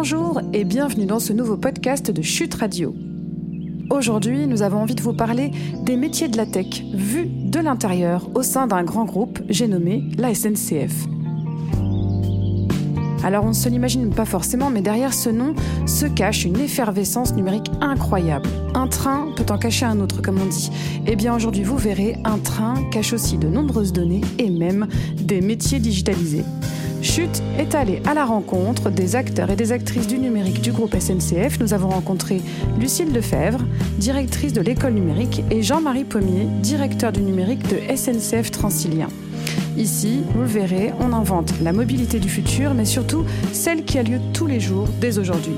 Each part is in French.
Bonjour et bienvenue dans ce nouveau podcast de Chute Radio. Aujourd'hui, nous avons envie de vous parler des métiers de la tech vus de l'intérieur au sein d'un grand groupe, j'ai nommé la SNCF. Alors on ne se l'imagine pas forcément, mais derrière ce nom se cache une effervescence numérique incroyable. Un train peut en cacher un autre, comme on dit. Eh bien aujourd'hui, vous verrez, un train cache aussi de nombreuses données et même des métiers digitalisés. Chute est allé à la rencontre des acteurs et des actrices du numérique du groupe SNCF. Nous avons rencontré Lucille Lefebvre, directrice de l'école numérique, et Jean-Marie Pommier, directeur du numérique de SNCF Transilien. Ici, vous le verrez, on invente la mobilité du futur, mais surtout celle qui a lieu tous les jours dès aujourd'hui.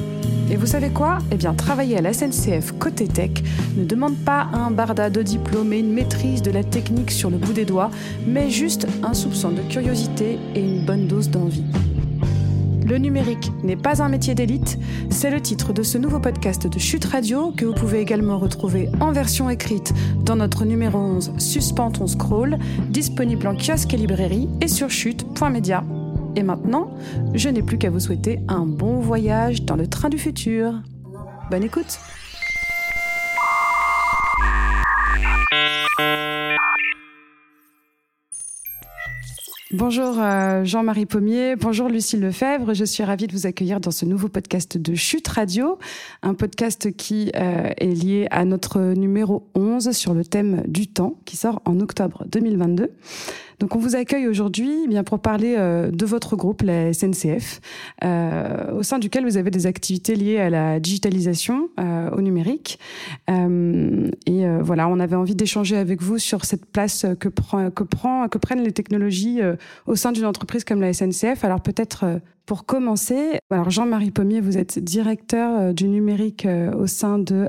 Et vous savez quoi? Eh bien, travailler à la SNCF côté tech ne demande pas un barda de diplôme et une maîtrise de la technique sur le bout des doigts, mais juste un soupçon de curiosité et une bonne dose d'envie. Le numérique n'est pas un métier d'élite, c'est le titre de ce nouveau podcast de Chute Radio que vous pouvez également retrouver en version écrite dans notre numéro 11 Suspend ton scroll, disponible en kiosque et librairie et sur chute.media. Et maintenant, je n'ai plus qu'à vous souhaiter un bon voyage dans le train du futur. Bonne écoute Bonjour euh, Jean-Marie Pommier, bonjour Lucille Lefebvre, je suis ravie de vous accueillir dans ce nouveau podcast de Chute Radio, un podcast qui euh, est lié à notre numéro 11 sur le thème du temps qui sort en octobre 2022. Donc on vous accueille aujourd'hui eh bien pour parler euh, de votre groupe, la SNCF, euh, au sein duquel vous avez des activités liées à la digitalisation, euh, au numérique. et voilà, on avait envie d'échanger avec vous sur cette place que, prend, que, prend, que prennent les technologies au sein d'une entreprise comme la SNCF. Alors peut-être pour commencer, alors Jean-Marie Pommier, vous êtes directeur du numérique au sein de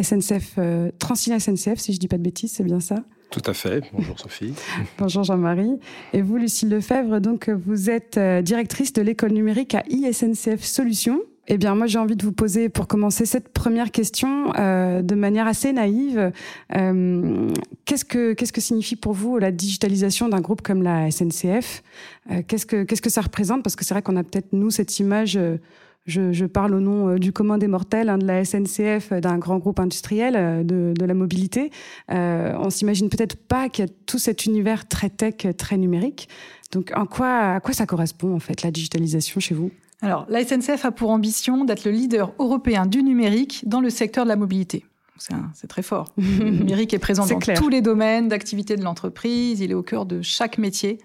SNCF, Transilien SNCF, si je dis pas de bêtises, c'est bien ça? Tout à fait. Bonjour Sophie. Bonjour Jean-Marie. Et vous, Lucille Lefebvre, donc vous êtes euh, directrice de l'école numérique à ISNCF Solutions. Eh bien, moi, j'ai envie de vous poser, pour commencer, cette première question euh, de manière assez naïve. Euh, qu'est-ce que qu'est-ce que signifie pour vous la digitalisation d'un groupe comme la SNCF Qu'est-ce que qu'est-ce que ça représente? Parce que c'est vrai qu'on a peut-être nous cette image je, parle au nom euh, du commun des mortels, hein, de la SNCF, euh, d'un grand groupe industriel euh, de, la mobilité. Euh, on s'imagine peut-être pas qu'il y a tout cet univers très tech, très numérique. Donc, en quoi, à quoi ça correspond en fait la digitalisation chez vous? Alors, la SNCF a pour ambition d'être le leader européen du numérique dans le secteur de la mobilité. C'est très fort. Le numérique est présent dans tous les domaines d'activité de l'entreprise. Il est au cœur de chaque métier,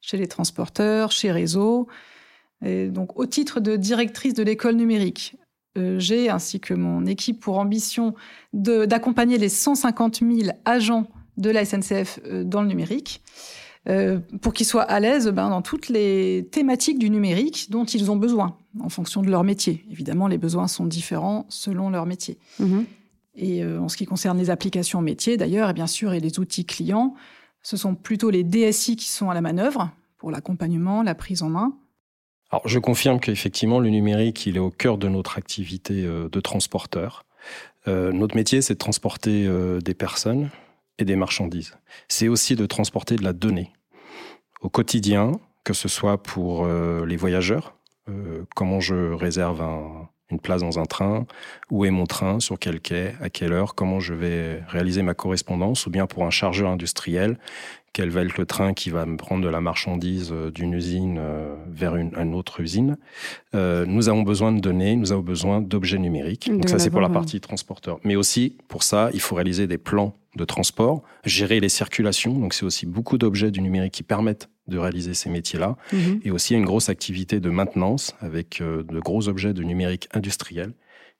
chez les transporteurs, chez Réseau, donc, au titre de directrice de l'école numérique, euh, j'ai, ainsi que mon équipe, pour ambition d'accompagner les 150 000 agents de la SNCF euh, dans le numérique, euh, pour qu'ils soient à l'aise ben, dans toutes les thématiques du numérique dont ils ont besoin, en fonction de leur métier. Évidemment, les besoins sont différents selon leur métier. Mm-hmm. Et en ce qui concerne les applications métiers, d'ailleurs, et bien sûr, et les outils clients, ce sont plutôt les DSI qui sont à la manœuvre pour l'accompagnement, la prise en main, alors, je confirme qu'effectivement, le numérique, il est au cœur de notre activité euh, de transporteur. Euh, notre métier, c'est de transporter euh, des personnes et des marchandises. C'est aussi de transporter de la donnée au quotidien, que ce soit pour les voyageurs, comment je réserve une place dans un train, où est mon train, sur quel quai, à quelle heure, comment je vais réaliser ma correspondance, ou bien pour un chargeur industriel, quel va être le train qui va me prendre de la marchandise euh, d'une usine euh, vers une, autre usine. Euh, nous avons besoin de données, nous avons besoin d'objets numériques. Donc ça, c'est pour la partie transporteur. Mais aussi, pour ça, il faut réaliser des plans de transport, gérer les circulations. Donc c'est aussi beaucoup d'objets du numérique qui permettent de réaliser ces métiers-là. Mhm. Et aussi une grosse activité de maintenance avec de gros objets de numérique industriel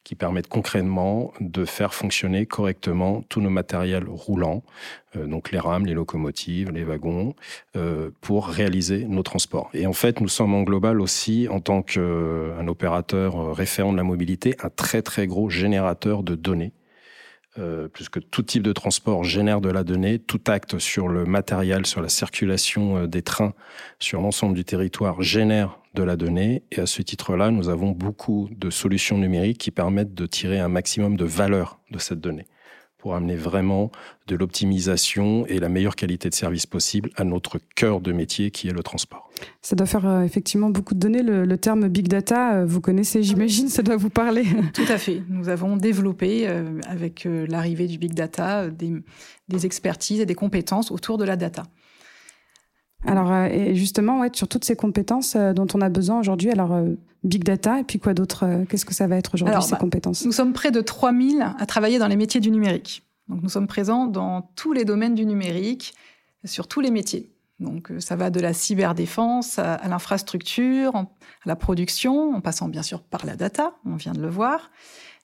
qui permettent concrètement de faire fonctionner correctement tous nos matériels roulants, euh, donc les rames, les locomotives, les wagons, euh, pour réaliser nos transports. Et en fait, nous sommes en global aussi, en tant qu'un euh, opérateur référent de la mobilité, un très très gros générateur de données. puisque tout type de transport génère de la donnée, tout acte sur le matériel, sur la circulation des trains, sur l'ensemble du territoire génère de la donnée. Et à ce titre-là, nous avons beaucoup de solutions numériques qui permettent de tirer un maximum de valeur de cette donnée. pour amener vraiment de l'optimisation et la meilleure qualité de service possible à notre cœur de métier qui est le transport. Ça doit faire euh, effectivement beaucoup de données. Le, terme big data, euh, vous connaissez, j'imagine, ça doit vous parler. Tout à fait. Nous avons développé, euh, avec l'arrivée du big data, des, des, expertises et des compétences autour de la data. Alors, et justement, ouais, sur toutes ces compétences dont on a besoin aujourd'hui, alors big data, et puis quoi d'autre Qu'est-ce que ça va être aujourd'hui, ces bah, compétences? Nous sommes près de 3000 à travailler dans les métiers du numérique. Donc, nous sommes présents dans tous les domaines du numérique, sur tous les métiers. Donc euh, ça va de la cyberdéfense à, l'infrastructure, à la production, en passant bien sûr par la data, on vient de le voir,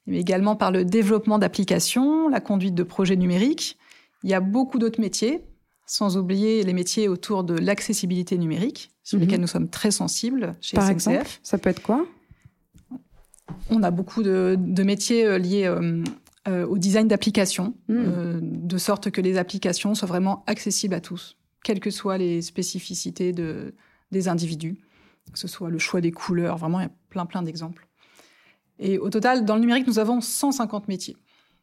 mais également par le développement d'applications, la conduite de projets numériques. Il y a beaucoup d'autres métiers, sans oublier les métiers autour de l'accessibilité numérique, sur mhm. lesquels nous sommes très sensibles chez Par exemple, ça peut être quoi? On a beaucoup de, métiers euh, liés euh, au design d'applications, hmm. de sorte que les applications soient vraiment accessibles à tous quelles que soient les spécificités de, des individus, que ce soit le choix des couleurs, vraiment, il y a plein, plein d'exemples. Et au total, dans le numérique, nous avons 150 métiers.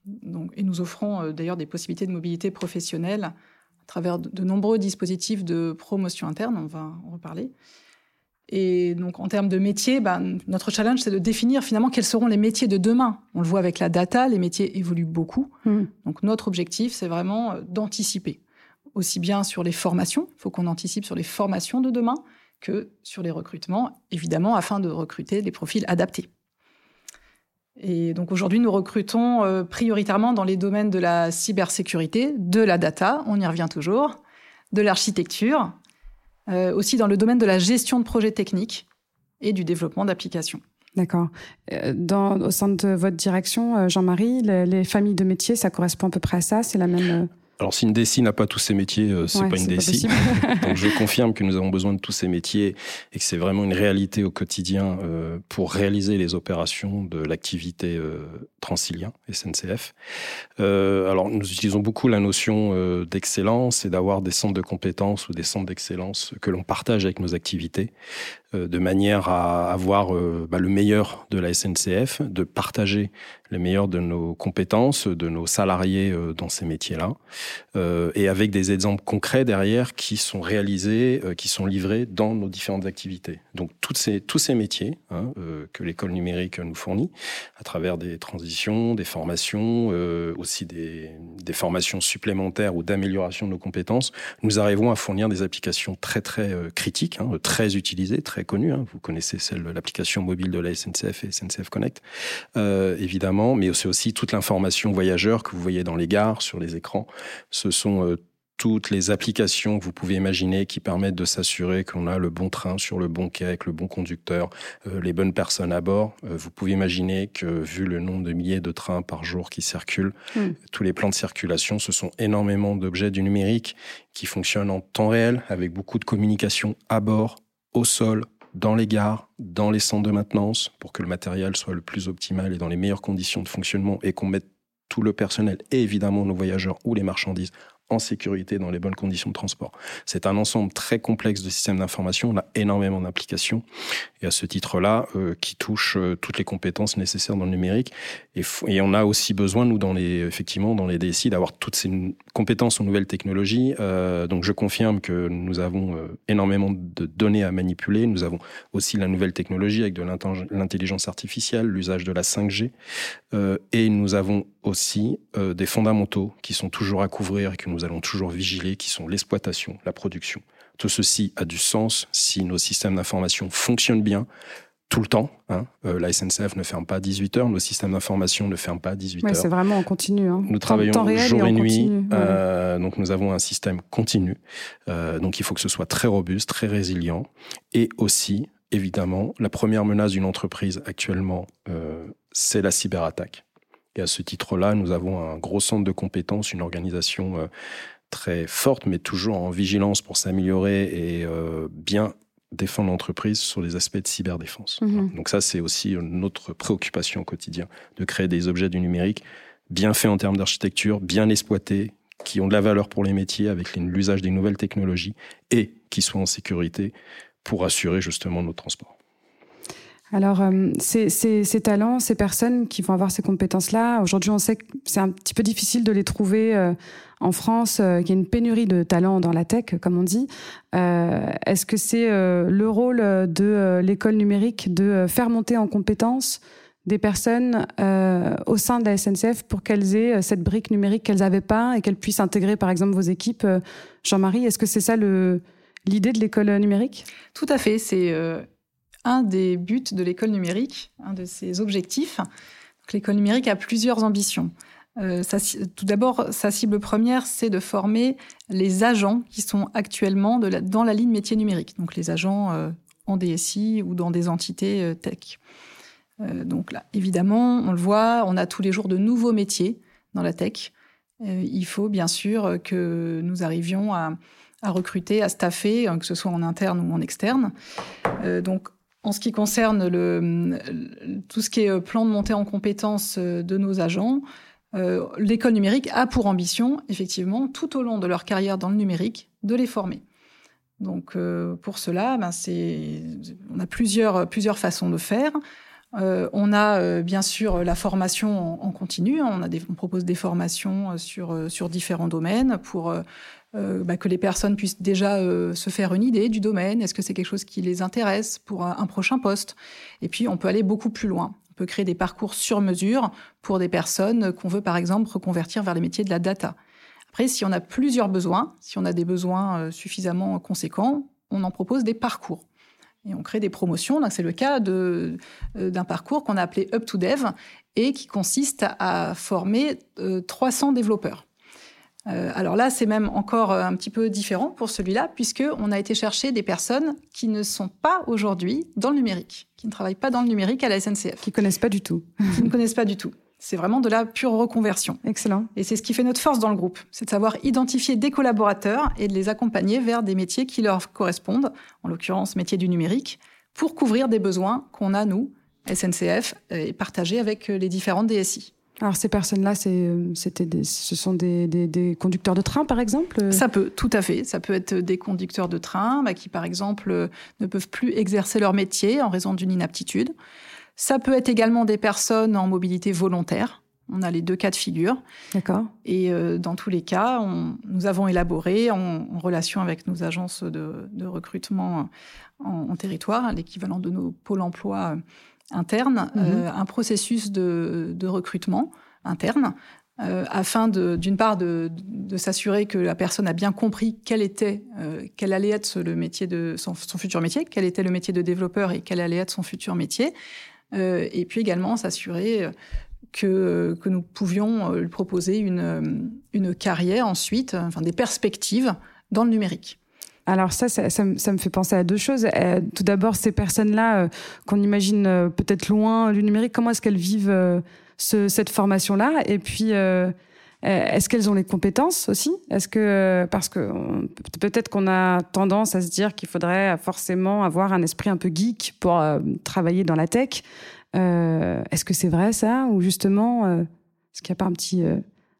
Donc, et nous offrons euh, d'ailleurs des possibilités de mobilité professionnelle à travers de, nombreux dispositifs de promotion interne, on va en reparler. Et donc, en termes de métiers, bah, notre challenge, c'est de définir finalement quels seront les métiers de demain. On le voit avec la data, les métiers évoluent beaucoup. Mmh. Donc, notre objectif, c'est vraiment euh, d'anticiper aussi bien sur les formations, il faut qu'on anticipe sur les formations de demain, que sur les recrutements, évidemment, afin de recruter des profils adaptés. Et donc aujourd'hui, nous recrutons euh, prioritairement dans les domaines de la cybersécurité, de la data, on y revient toujours, de l'architecture, euh, aussi dans le domaine de la gestion de projets techniques et du développement d'applications. D'accord. Euh, au sein de votre direction, Jean-Marie, les, familles de métiers, ça correspond à peu près à ça C'est la même alors, si une DSI n'a pas tous ses métiers, euh, c'est pas une DSI. Donc, je confirme que nous avons besoin de tous ces métiers et que c'est vraiment une réalité au quotidien euh, pour réaliser les opérations de l'activité euh, Transilien, SNCF. Euh, alors, nous utilisons beaucoup la notion euh, d'excellence et d'avoir des centres de compétences ou des centres d'excellence que l'on partage avec nos activités de manière à avoir bah, le meilleur de la SNCF, de partager les meilleurs de nos compétences, de nos salariés euh, dans ces métiers-là, euh, et avec des exemples concrets derrière qui sont réalisés, euh, qui sont livrés dans nos différentes activités. Donc toutes ces, tous ces métiers hein, que l'école numérique nous fournit, à travers des transitions, des formations, aussi des, des, formations supplémentaires ou d'amélioration de nos compétences, nous arrivons à fournir des applications très très critiques, hein, très utilisées, très connues. Hein. Vous connaissez celle de l'application mobile de la SNCF et SNCF Connect, évidemment mais c'est aussi toute l'information voyageur que vous voyez dans les gares, sur les écrans. Ce sont euh, toutes les applications que vous pouvez imaginer qui permettent de s'assurer qu'on a le bon train sur le bon quai avec le bon conducteur, euh, les bonnes personnes à bord. Euh, vous pouvez imaginer que vu le nombre de milliers de trains par jour qui circulent, hmm. tous les plans de circulation, ce sont énormément d'objets du numérique qui fonctionnent en temps réel avec beaucoup de communication à bord, au sol, dans les gares, dans les centres de maintenance, pour que le matériel soit le plus optimal et dans les meilleures conditions de fonctionnement et qu'on mette tout le personnel et évidemment nos voyageurs ou les marchandises en sécurité dans les bonnes conditions de transport. C'est un ensemble très complexe de systèmes d'information, on a énormément d'applications et à ce titre-là, euh, qui touche euh, toutes les compétences nécessaires dans le numérique. Et, on a aussi besoin, nous, dans les, effectivement, dans les DSI, d'avoir toutes ces compétences en nouvelles technologies. Euh, donc je confirme que nous avons énormément de données à manipuler. Nous avons aussi la nouvelle technologie avec de l'intelligence artificielle, l'usage de la 5G. Euh, et nous avons aussi des fondamentaux qui sont toujours à couvrir que nous allons toujours vigiler, qui sont l'exploitation, la production. Tout ceci a du sens si nos systèmes d'information fonctionnent bien, tout le temps. Hein. Euh, la SNCF ne ferme pas 18 heures, nos systèmes d'information ne ferment pas 18 heures. C'est vraiment en continu. Hein. Nous travaillons jour et, nuit, euh, donc nous avons un système continu. Euh, donc il faut que ce soit très robuste, très résilient, et aussi, évidemment, la première menace d'une entreprise actuellement, c'est la cyberattaque. Et à ce titre-là, nous avons un gros centre de compétences, une organisation très forte, mais toujours en vigilance pour s'améliorer et euh, bien défendre l'entreprise sur les aspects de cyberdéfense. Mhm. Donc ça, c'est aussi notre préoccupation au quotidien, de créer des objets du numérique bien faits en termes d'architecture, bien exploités, qui ont de la valeur pour les métiers avec l'usage des nouvelles technologies et qui soient en sécurité pour assurer justement nos transports. Alors, ces, ces, talents, ces personnes qui vont avoir ces compétences-là, aujourd'hui, on sait que c'est un petit peu difficile de les trouver en France, euh, il y a une pénurie de talents dans la tech, comme on dit. Euh, est-ce que c'est euh, le rôle de l'école numérique de faire monter en compétences des personnes au sein de la SNCF pour qu'elles aient cette brique numérique qu'elles n'avaient pas et qu'elles puissent intégrer, par exemple, vos équipes Jean-Marie, est-ce que c'est ça l'idée de l'école numérique? Tout à fait. C'est un des buts de l'école numérique, un de ses objectifs. L'école numérique a plusieurs ambitions. Euh, tout d'abord, sa cible première, c'est de former les agents qui sont actuellement dans la ligne métier numérique, donc les agents euh, en DSI ou dans des entités euh, tech. donc là, évidemment, on le voit, on a tous les jours de nouveaux métiers dans la tech. il faut bien sûr que nous arrivions à, recruter, à staffer, hein, que ce soit en interne ou en externe. donc, en ce qui concerne tout ce qui est plan de montée en compétences de nos agents, euh, l'école numérique a pour ambition, effectivement, tout au long de leur carrière dans le numérique, de les former. Donc, euh, pour cela, ben, on a plusieurs façons de faire. Euh, on a bien sûr la formation en, continu. On, a on, propose des formations sur, sur différents domaines pour ben, que les personnes puissent déjà se faire une idée du domaine. Est-ce que c'est quelque chose qui les intéresse pour un prochain poste? Et puis, on peut aller beaucoup plus loin. On peut créer des parcours sur mesure pour des personnes qu'on veut par exemple reconvertir vers les métiers de la data. Après, si on a plusieurs besoins, si on a des besoins euh, suffisamment conséquents, on en propose des parcours. Et on crée des promotions. C'est le cas euh, d'un parcours qu'on a appelé Up to Dev et qui consiste à former 300 euh, développeurs. alors là, c'est même encore un petit peu différent pour celui-là, puisqu'on a été chercher des personnes qui ne sont pas aujourd'hui dans le numérique qui ne travaillent pas dans le numérique à la SNCF. Qui connaissent pas du tout. qui ne connaissent pas du tout. C'est vraiment de la pure reconversion. Excellent. Et c'est ce qui fait notre force dans le groupe, c'est de savoir identifier des collaborateurs et de les accompagner vers des métiers qui leur correspondent, en l'occurrence métiers du numérique, pour couvrir des besoins qu'on a, nous, SNCF, et partager avec les différentes DSI. Alors ces personnes-là, c'était ce sont des, conducteurs de train, par exemple Ça peut, tout à fait. Ça peut être des conducteurs de train bah, qui, par exemple, ne peuvent plus exercer leur métier en raison d'une inaptitude. Ça peut être également des personnes en mobilité volontaire. On a les deux cas de figure. D'accord. Et euh, dans tous les cas, nous avons élaboré, en, relation avec nos agences de, recrutement en, territoire, l'équivalent de nos pôles emploi interne, mhm. euh, un processus de, recrutement interne, euh, afin d'une part de, s'assurer que la personne a bien compris quel était, euh, quel allait être le métier de son, futur métier, quel était le métier de développeur et quel allait être son futur métier, et puis également s'assurer que, que nous pouvions lui proposer une, une carrière ensuite, enfin des perspectives dans le numérique. Alors ça, ça, me, fait penser à deux choses. Euh, tout d'abord, ces personnes-là euh, qu'on imagine euh, peut-être loin du numérique, comment est-ce qu'elles vivent cette formation-là? Et puis, est-ce qu'elles ont les compétences aussi? Est-ce que parce que peut-être qu'on a tendance à se dire qu'il faudrait forcément avoir un esprit un peu geek pour travailler dans la tech. est-ce que c'est vrai ça? Ou justement, est-ce qu'il n'y a pas un petit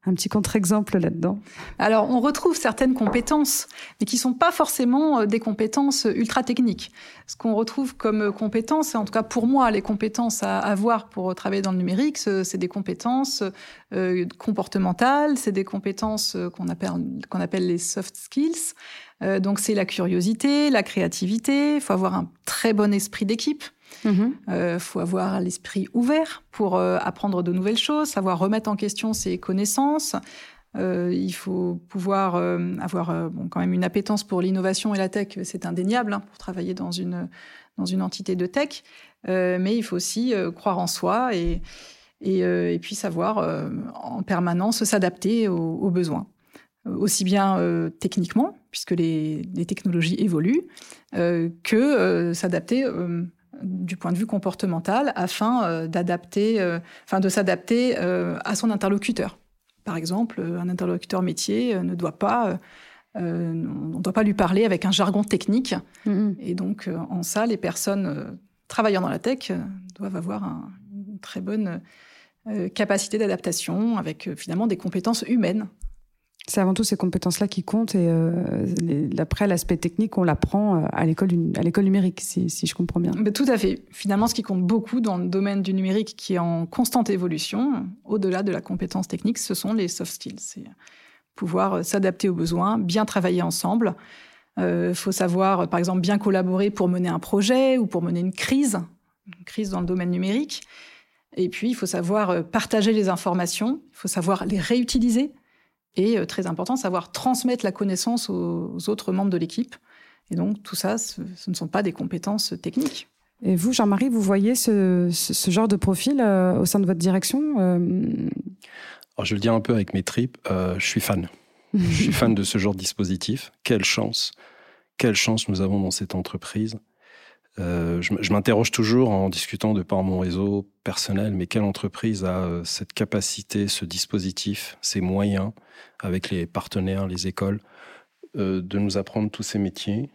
un petit contre-exemple là-dedans Alors, on retrouve certaines compétences, mais qui sont pas forcément euh, des compétences ultra techniques. Ce qu'on retrouve comme euh, compétences, en tout cas pour moi, les compétences à avoir pour travailler dans le numérique, c'est des compétences euh, comportementales, c'est des compétences qu'on appelle les soft skills. donc, c'est la curiosité, la créativité, il faut avoir un très bon esprit d'équipe. Il mhm. euh, faut avoir l'esprit ouvert pour euh, apprendre de nouvelles choses, savoir remettre en question ses connaissances. Euh, il faut pouvoir avoir quand même une appétence pour l'innovation et la tech, c'est indéniable hein, pour travailler dans une, dans une entité de tech. mais il faut aussi croire en soi et, puis savoir en permanence s'adapter aux, besoins aussi bien techniquement, puisque les, les, technologies évoluent, que s'adapter du point de vue comportemental afin euh, d'adapter, euh, enfin de s'adapter euh, à son interlocuteur. Par exemple, un interlocuteur métier ne doit pas, on ne doit pas lui parler avec un jargon technique. Mm-hmm. Et donc, en ça, les personnes travaillant dans la tech doivent avoir une très bonne capacité d'adaptation avec finalement des compétences humaines C'est avant tout ces compétences-là qui comptent et euh, après l'aspect technique, on l'apprend euh, à l'école numérique, si, je comprends bien. tout à fait. Finalement, ce qui compte beaucoup dans le domaine du numérique, qui est en constante évolution, au-delà de la compétence technique, ce sont les soft skills. C'est pouvoir euh, s'adapter aux besoins, bien travailler ensemble. Il faut savoir, par exemple, bien collaborer pour mener un projet ou pour mener une crise, une crise dans le domaine numérique. Et puis, il faut savoir partager les informations, il faut savoir les réutiliser et euh, très important, savoir transmettre la connaissance aux, autres membres de l'équipe. Et donc tout ça, ce, ne sont pas des compétences techniques. Et vous, Jean-Marie, vous voyez ce, genre de profil euh, au sein de votre direction euh? Alors, Je vais le dire un peu avec mes tripes, je suis fan. je suis fan de ce genre de dispositif. Quelle chance, quelle chance nous avons dans cette entreprise. Euh, je, m'interroge toujours en discutant de par mon réseau personnel, mais quelle entreprise a euh, cette capacité, ce dispositif, ces moyens, avec les partenaires, les écoles, euh, de nous apprendre tous ces métiers.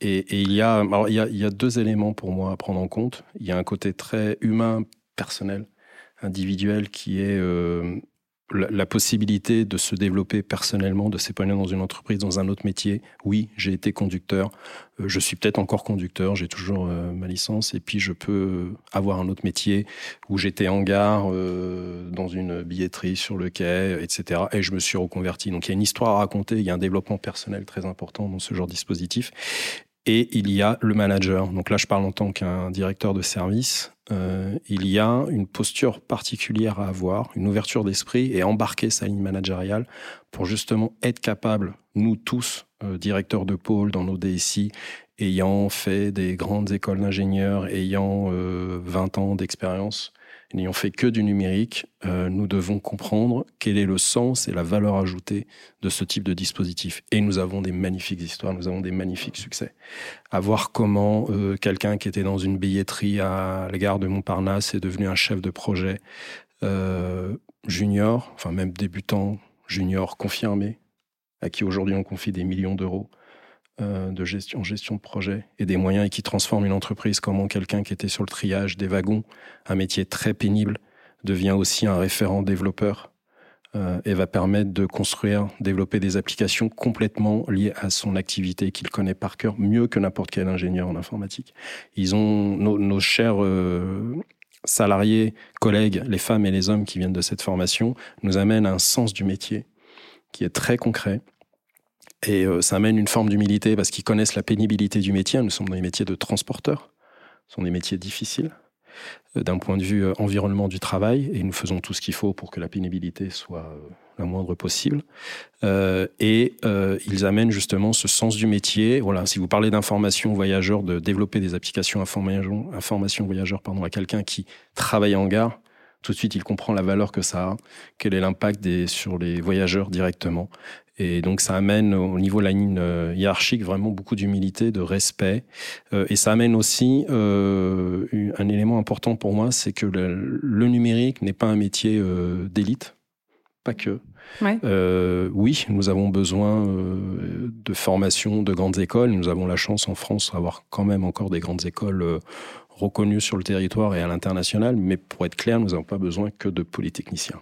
Et, il, y a, deux éléments pour moi à prendre en compte. Il y a un côté très humain, personnel, individuel, qui est la, possibilité de se développer personnellement, de s'épanouir dans une entreprise, dans un autre métier. Oui, j'ai été conducteur. Euh, je suis peut-être encore conducteur. J'ai toujours euh, ma licence. Et puis, je peux avoir un autre métier où j'étais en gare, euh, dans une billetterie sur le quai, etc. Et je me suis reconverti. Donc, il y a une histoire à raconter. Il y a un développement personnel très important dans ce genre de dispositif. Et il y a le manager. Donc là, je parle en tant qu'un directeur de service. Euh, il y a une posture particulière à avoir, une ouverture d'esprit et embarquer sa ligne managériale pour justement être capable, nous tous, euh, directeurs de pôle dans nos DSI, ayant fait des grandes écoles d'ingénieurs, ayant 20 euh, ans d'expérience, n'ayant fait que du numérique, euh, nous devons comprendre quel est le sens et la valeur ajoutée de ce type de dispositif. Et nous avons des magnifiques histoires, nous avons des magnifiques succès. À voir comment euh, quelqu'un qui était dans une billetterie à la gare de Montparnasse est devenu un chef de projet euh, junior, enfin même débutant junior confirmé, à qui aujourd'hui on confie des millions d'euros de gestion, gestion de projet et des moyens et qui transforme une entreprise. Comment quelqu'un qui était sur le triage des wagons, un métier très pénible, devient aussi un référent développeur euh, et va permettre de construire, développer des applications complètement liées à son activité qu'il connaît par cœur mieux que n'importe quel ingénieur en informatique. Ils ont nos, chers euh, salariés, collègues, les femmes et les hommes qui viennent de cette formation, nous amènent à un sens du métier qui est très concret et euh, ça amène une forme d'humilité parce qu'ils connaissent la pénibilité du métier. Nous sommes dans les métiers de transporteurs. Ce sont des métiers difficiles euh, d'un point de vue euh, environnement du travail et nous faisons tout ce qu'il faut pour que la pénibilité soit la moindre possible. et ils amènent justement ce sens du métier. Voilà, si vous parlez d'information voyageur, de développer des applications information, information voyageur pardon, à quelqu'un qui travaille en gare, tout de suite il comprend la valeur que ça a, quel est l'impact sur les voyageurs directement. Et donc ça amène au niveau de la ligne euh, hiérarchique vraiment beaucoup d'humilité, de respect. Euh, et ça amène aussi euh, un élément important pour moi, c'est que le, numérique n'est pas un métier d'élite, pas que. oui, nous avons besoin de formation de grandes écoles. Nous avons la chance en France d'avoir quand même encore des grandes écoles reconnues sur le territoire et à l'international. Mais pour être clair, nous n'avons pas besoin que de polytechniciens.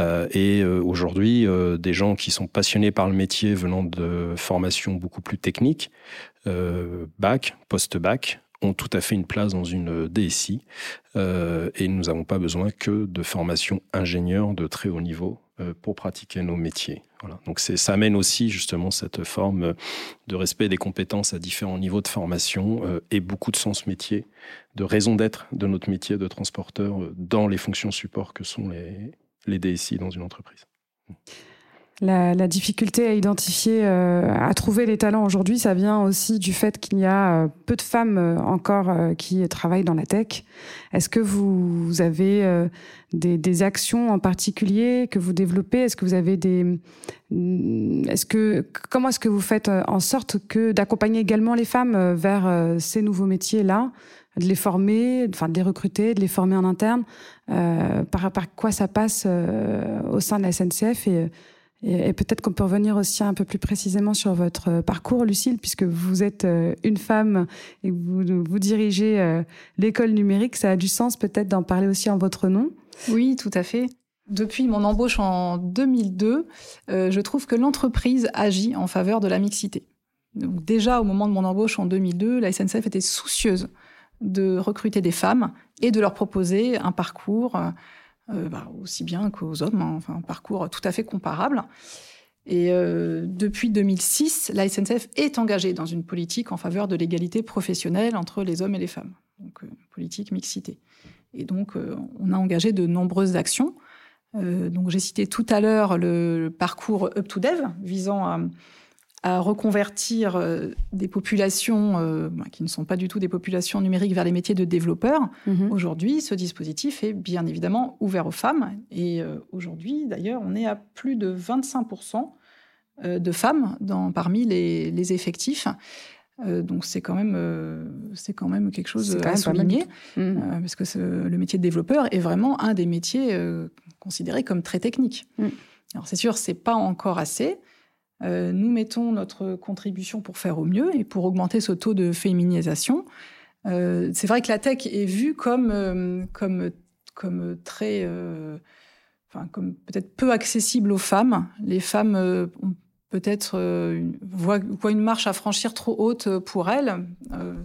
Euh, et euh, aujourd'hui, euh, des gens qui sont passionnés par le métier venant de formations beaucoup plus techniques, bac, post-bac, ont tout à fait une place dans une DSI. et nous n'avons pas besoin que de formation ingénieur de très haut niveau pour pratiquer nos métiers. Donc ça amène aussi justement cette forme de respect des compétences à différents niveaux de formation et beaucoup de sens métier, de raison d'être de notre métier de transporteur dans les fonctions support que sont les DSI dans une entreprise. La, difficulté à identifier, euh, à trouver les talents aujourd'hui, ça vient aussi du fait qu'il y a euh, peu de femmes euh, encore qui travaillent dans la tech. Est-ce que vous, avez des, actions en particulier que vous développez? Est-ce que vous avez des, mm, est-ce que comment est-ce que vous faites en sorte que d'accompagner également les femmes vers ces nouveaux métiers là de les former, enfin de les recruter, de les former en interne. Euh, par, par quoi ça passe euh, au sein de la SNCF et, et, peut-être qu'on peut revenir aussi un peu plus précisément sur votre parcours, Lucille, puisque vous êtes euh, une femme et vous, vous dirigez l'école numérique. Ça a du sens peut-être d'en parler aussi en votre nom. Oui, tout à fait. depuis mon embauche en 2002, je trouve que l'entreprise agit en faveur de la mixité. Donc déjà, au moment de mon embauche en 2002, la SNCF était soucieuse de recruter des femmes et de leur proposer un parcours euh, bah, aussi bien qu'aux hommes, hein, enfin, un parcours tout à fait comparable. Et euh, depuis 2006, la SNCF est engagée dans une politique en faveur de l'égalité professionnelle entre les hommes et les femmes, donc euh, politique mixité. Et donc, on a engagé de nombreuses actions. donc, j'ai cité tout à l'heure le parcours Up to Dev visant à à reconvertir euh, des populations euh, bah, qui ne sont pas du tout des populations numériques vers les métiers de développeurs. Mhm. Aujourd'hui, ce dispositif est bien évidemment ouvert aux femmes. Et euh, aujourd'hui, d'ailleurs, on est à plus de 25% de femmes dans, parmi les, effectifs. donc c'est quand même c'est quand même quelque chose à souligner mhm. parce que le métier de développeur est vraiment un des métiers considérés comme très techniques. Mhm. Alors c'est sûr c'est pas encore assez. Euh, nous mettons notre contribution pour faire au mieux et pour augmenter ce taux de féminisation. Euh, c'est vrai que la tech est vue comme, euh, comme, comme très. enfin, comme peut-être peu accessible aux femmes. Les femmes ont peut-être voient, une marche à franchir trop haute pour elles.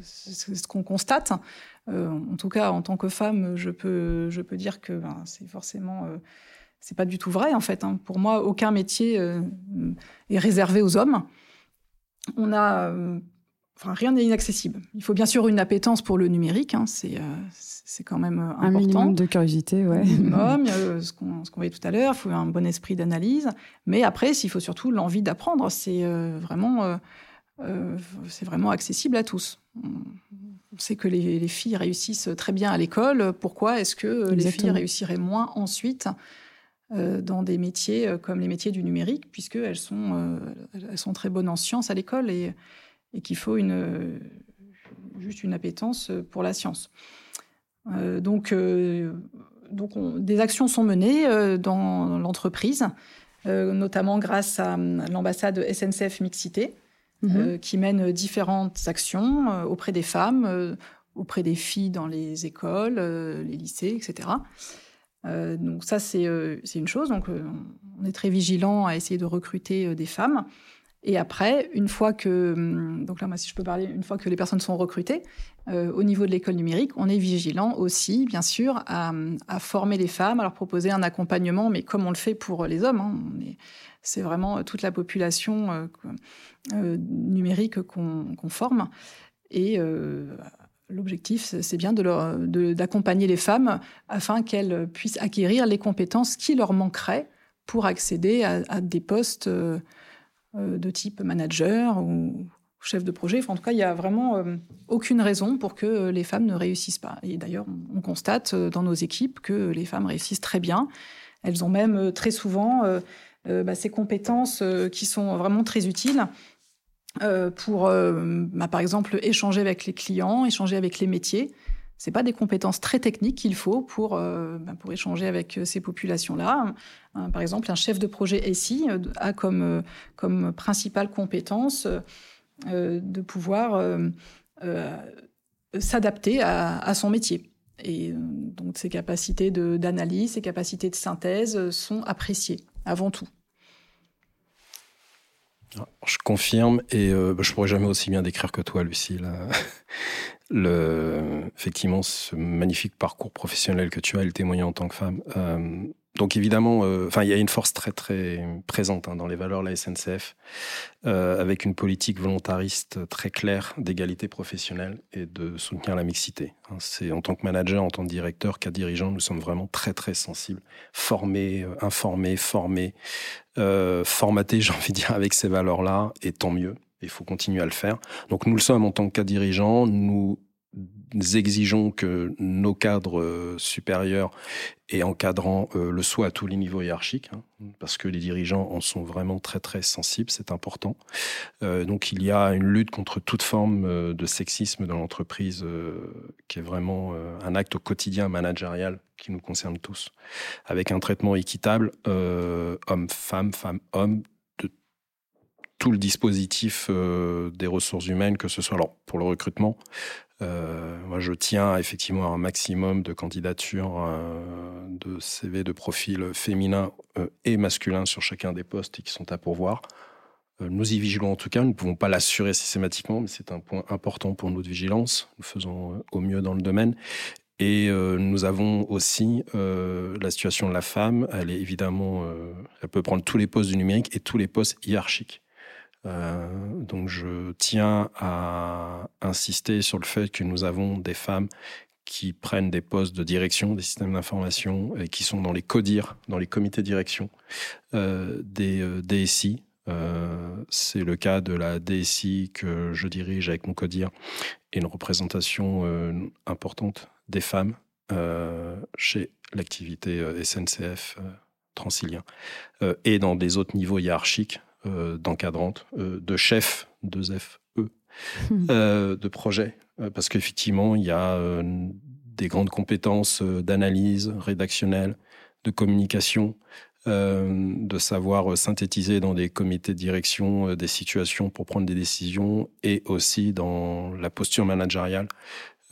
c'est ce qu'on constate. en tout cas, en tant que femme, je peux, je peux dire que ben, c'est forcément c'est pas du tout vrai en fait. Hein. Pour moi, aucun métier euh, est réservé aux hommes. On a, euh, enfin, rien n'est inaccessible. Il faut bien sûr une appétence pour le numérique. Hein. C'est, euh, c'est quand même important. Un minimum de curiosité, ouais. Un minimum, ce qu'on, qu'on voyait tout à l'heure. Il faut un bon esprit d'analyse. Mais après, il faut surtout l'envie d'apprendre. C'est vraiment, c'est vraiment accessible à tous. On sait que les, les, filles réussissent très bien à l'école. Pourquoi est-ce que les filles réussiraient moins ensuite euh, dans des métiers euh, comme les métiers du numérique, puisqu'elles sont, euh, elles sont très bonnes en sciences à l'école et, et qu'il faut une, juste une appétence pour la science. donc, donc des actions sont menées dans l'entreprise, notamment grâce à l'ambassade SNCF Mixité, mhm. qui mène différentes actions auprès des femmes, auprès des filles dans les écoles, les lycées, etc. Euh, donc ça, euh, c'est une chose. Donc euh, on est très vigilant à essayer de recruter des femmes. Et après, une fois que, hum, donc là, moi, si je peux parler, une fois que les personnes sont recrutées, au niveau de l'école numérique, on est vigilant aussi, bien sûr, à, former les femmes, à leur proposer un accompagnement, mais comme on le fait pour les hommes. Hein, c'est vraiment toute la population numérique qu'on forme. Et L'objectif, c'est bien d'accompagner les femmes afin qu'elles puissent acquérir les compétences qui leur manqueraient pour accéder à, des postes euh, de type manager ou chef de projet. en tout cas, il n'y a vraiment euh, aucune raison pour que les femmes ne réussissent pas. Et d'ailleurs, on constate euh, dans nos équipes que les femmes réussissent très bien. Elles ont même très souvent bah, ces compétences qui sont vraiment très utiles euh, pour, euh, bah, par exemple, échanger avec les clients, échanger avec les métiers. C'est pas des compétences très techniques qu'il faut pour, euh, bah, pour échanger avec ces populations-là. par exemple, un chef de projet SI a comme, comme principale compétence de pouvoir s'adapter à, à, son métier. Et donc, ses capacités d'analyse, ses capacités de synthèse sont appréciées avant tout. Je confirme et euh, bah, je pourrais jamais aussi bien décrire que toi, Lucie. Le, effectivement, ce magnifique parcours professionnel que tu as, le témoignant en tant que femme. Euh, donc évidemment, euh, enfin, il y a une force très très présente hein, dans les valeurs de la SNCF, euh, avec une politique volontariste très claire d'égalité professionnelle et de soutenir la mixité. Hein, c'est en tant que manager, en tant que directeur, qu'à dirigeant, nous sommes vraiment très très sensibles, formés, euh, informés, formés, formatés, j'ai envie de dire, avec ces valeurs-là, et tant mieux. Il faut continuer à le faire. Donc nous le sommes en tant que dirigeant, nous exigeons que nos cadres euh, supérieurs et encadrants euh, le soient à tous les niveaux hiérarchiques, hein, parce que les dirigeants en sont vraiment très très sensibles, c'est important. Euh, donc il y a une lutte contre toute forme de sexisme dans l'entreprise, qui est vraiment un acte au quotidien managérial qui nous concerne tous, avec un traitement équitable homme-femme, femme-homme tout le dispositif des ressources humaines, que ce soit alors pour le recrutement. moi, je tiens effectivement à un maximum de candidatures, de CV, de profils féminins et masculins sur chacun des postes qui sont à pourvoir. Nous y vigilons en tout cas, nous ne pouvons pas l'assurer systématiquement, mais c'est un point important pour notre vigilance. Nous faisons au mieux dans le domaine. Et euh, nous avons aussi euh, la situation de la femme. Elle est évidemment, euh, elle peut prendre tous les postes du numérique et tous les postes hiérarchiques. Donc je tiens à insister sur le fait que nous avons des femmes qui prennent des postes de direction des systèmes d'information et qui sont dans les CODIR, dans les comités de direction des DSI. c'est le cas de la DSI que je dirige avec mon CODIR et une représentation importante des femmes euh, chez l'activité euh, SNCF euh, transilien et dans des autres niveaux hiérarchiques d'encadrante, de chef, de FE, hmm. de projet, parce qu'effectivement, il y a des grandes compétences d'analyse rédactionnelle, de communication, de savoir synthétiser dans des comités de direction des situations pour prendre des décisions et aussi dans la posture managériale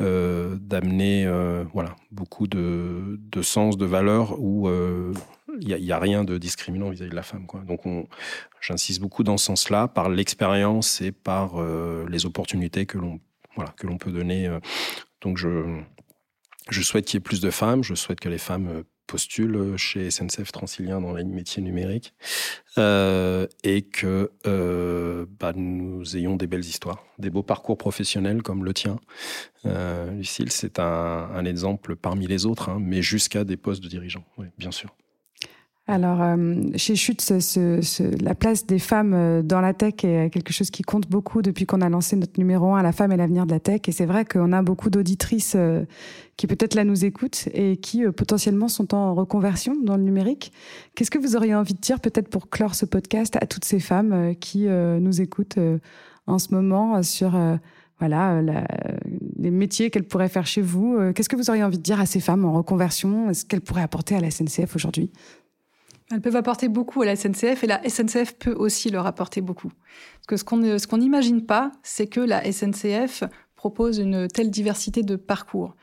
euh, d'amener euh, voilà, beaucoup de, de, sens, de valeur où il euh, n'y a, rien de discriminant vis-à-vis de la femme. Quoi. Donc j'insiste beaucoup dans ce sens-là, par l'expérience et par les opportunités que l'on voilà, peut donner. Donc je, je souhaite qu'il y ait plus de femmes, je souhaite que les femmes postule chez SNCF Transilien dans les métiers numériques euh, et que euh, bah, nous ayons des belles histoires, des beaux parcours professionnels comme le tien. Euh, Lucille, c'est un, exemple parmi les autres, hein, mais jusqu'à des postes de dirigeants, bien sûr. Alors, euh, chez Chute, la place des femmes euh, dans la tech est quelque chose qui compte beaucoup depuis qu'on a lancé notre numéro 1 La femme et l'avenir de la tech. Et c'est vrai qu'on a beaucoup d'auditrices euh, qui peut-être là nous écoutent et qui potentiellement sont en reconversion dans le numérique. Qu'est-ce que vous auriez envie de dire peut-être pour clore ce podcast à toutes ces femmes qui nous écoutent en ce moment sur voilà, les métiers qu'elles pourraient faire chez vous. Qu'est-ce que vous auriez envie de dire à ces femmes en reconversion? Ce qu'elles pourraient apporter à la SNCF aujourd'hui? Elles peuvent apporter beaucoup à la SNCF et la SNCF peut aussi leur apporter beaucoup. Parce que ce qu'on n'imagine pas, c'est que la SNCF propose une telle diversité de parcours.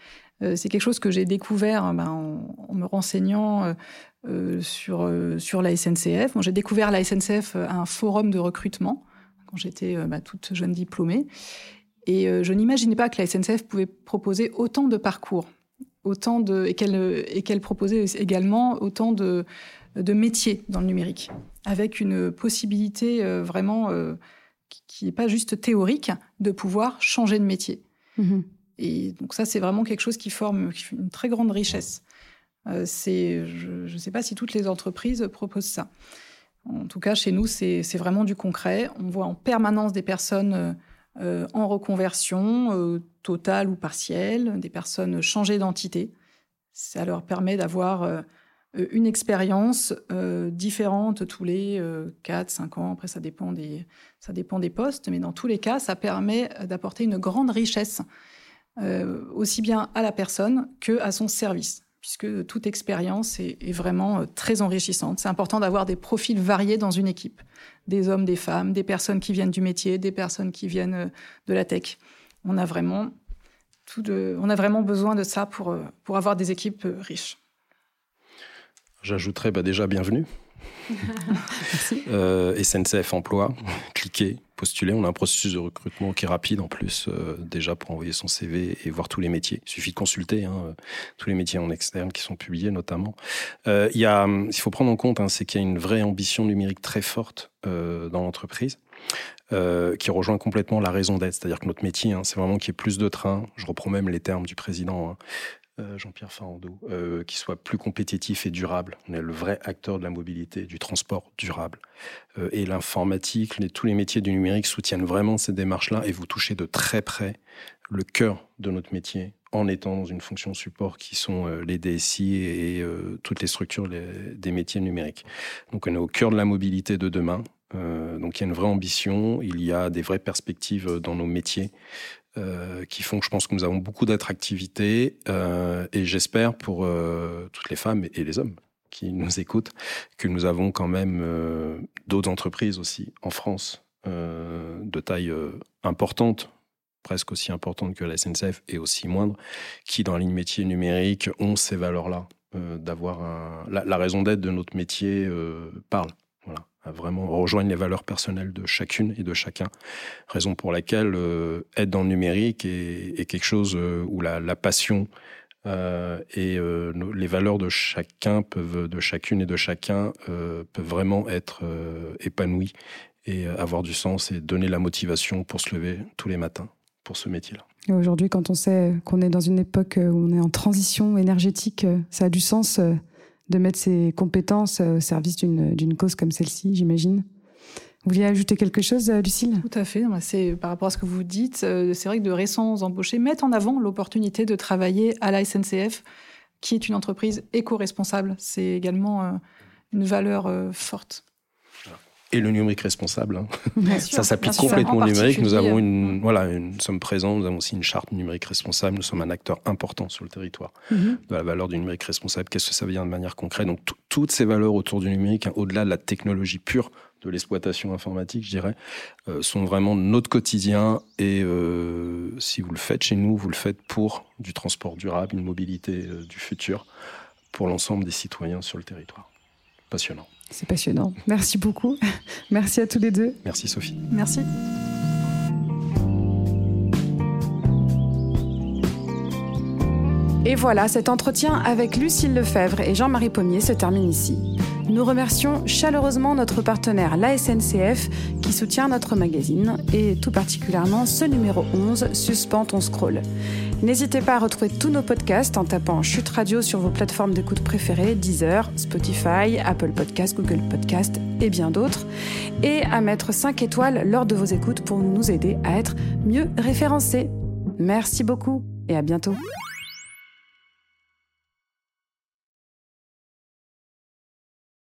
Euh, c'est quelque chose que j'ai découvert ben, en, me renseignant euh, euh, sur, sur la SNCF. j'ai découvert la SNCF à un forum de recrutement quand j'étais ben, toute jeune diplômée. Et je n'imaginais pas que la SNCF pouvait proposer autant de parcours, autant de, et qu'elle proposait également autant de, de métiers dans le numérique, avec une possibilité euh, vraiment euh, qui n'est pas juste théorique de pouvoir changer de métier. Mhm. Et donc ça, c'est vraiment quelque chose qui forme une très grande richesse. Euh, c'est, je ne sais pas si toutes les entreprises proposent ça. En tout cas, chez nous, c'est vraiment du concret. On voit en permanence des personnes en reconversion, totale ou partielle, des personnes changées d'entité. Ça leur permet d'avoir une expérience euh, différente tous les 4, euh, 5 ans. Après, ça dépend, des, ça dépend des postes, mais dans tous les cas, ça permet d'apporter une grande richesse, aussi bien à la personne que à son service, puisque toute expérience est, est vraiment très enrichissante. C'est important d'avoir des profils variés dans une équipe, des hommes, des femmes, des personnes qui viennent du métier, des personnes qui viennent de la tech. On a vraiment, tout de, on a vraiment besoin de ça pour, pour avoir des équipes riches. J'ajouterais bah, déjà bienvenue. euh, SNCF Emploi, cliquez, postulez. On a un processus de recrutement qui est rapide en plus, euh, déjà pour envoyer son CV et voir tous les métiers. Il suffit de consulter hein, tous les métiers en externe qui sont publiés notamment. Euh, il, y a, il faut prendre en compte, hein, c'est qu'il y a une vraie ambition numérique très forte euh, dans l'entreprise. qui rejoint complètement la raison d'être, c'est-à-dire que notre métier, hein, c'est vraiment qu'il y ait plus de trains. Je reprends même les termes du président. Euh, Jean-Pierre Farando, euh, qui soit plus compétitif et durable. On est le vrai acteur de la mobilité, du transport durable. Euh, et l'informatique, tous les métiers du numérique soutiennent vraiment ces démarches-là et vous touchez de très près le cœur de notre métier en étant dans une fonction support qui sont les DSI et toutes les structures des métiers numériques. Donc on est au cœur de la mobilité de demain. donc il y a une vraie ambition, il y a des vraies perspectives dans nos métiers. Euh, qui font que je pense que nous avons beaucoup d'attractivité euh, et j'espère pour euh, toutes les femmes et, les hommes qui nous écoutent que nous avons quand même d'autres entreprises aussi en France de taille importante presque aussi importante que la SNCF et aussi moindre, qui dans ligne métier numérique ont ces valeurs-là, d'avoir la, raison d'être de notre métier parle. Vraiment rejoindre les valeurs personnelles de chacune et de chacun. Raison pour laquelle euh, être dans le numérique est, quelque chose où la, passion et les valeurs de chacun peuvent, de chacune et de chacun, peuvent vraiment être épanouies et avoir du sens et donner la motivation pour se lever tous les matins pour ce métier-là. Aujourd'hui, quand on sait qu'on est dans une époque où on est en transition énergétique, euh, ça a du sens euh, de mettre ses compétences euh, au service d'une cause comme celle-ci, j'imagine. Vous vouliez ajouter quelque chose, Lucille? Tout à fait. C'est par rapport à ce que vous dites. C'est vrai que de récents embauchés mettent en avant l'opportunité de travailler à la SNCF, qui est une entreprise éco-responsable. C'est également une valeur forte et le numérique responsable. Hein. ça s'applique complètement au numérique. Nous avons une, voilà, nous sommes présents. Nous avons aussi une charte numérique responsable. Nous sommes un acteur important sur le territoire mhm. de la valeur du numérique responsable. Qu'est-ce que ça veut dire de manière concrète? Donc toutes ces valeurs autour du numérique, hein, au-delà de la technologie pure de l'exploitation informatique, je dirais, euh, sont vraiment notre quotidien. Et euh, si vous le faites chez nous, vous le faites pour du transport durable, une mobilité euh, du futur pour l'ensemble des citoyens sur le territoire. Passionnant. C'est passionnant. Merci beaucoup. Merci à tous les deux. Merci Sophie. Merci. Et voilà, cet entretien avec Lucille Lefebvre et Jean-Marie Pommier se termine ici. Nous remercions chaleureusement notre partenaire, la SNCF, qui soutient notre magazine, et tout particulièrement ce numéro 11, Suspend ton scroll. N'hésitez pas à retrouver tous nos podcasts en tapant Chute Radio sur vos plateformes d'écoute préférées, Deezer, Spotify, Apple Podcasts, Google Podcasts et bien d'autres, et à mettre 5 étoiles lors de vos écoutes pour nous aider à être mieux référencés. Merci beaucoup et à bientôt.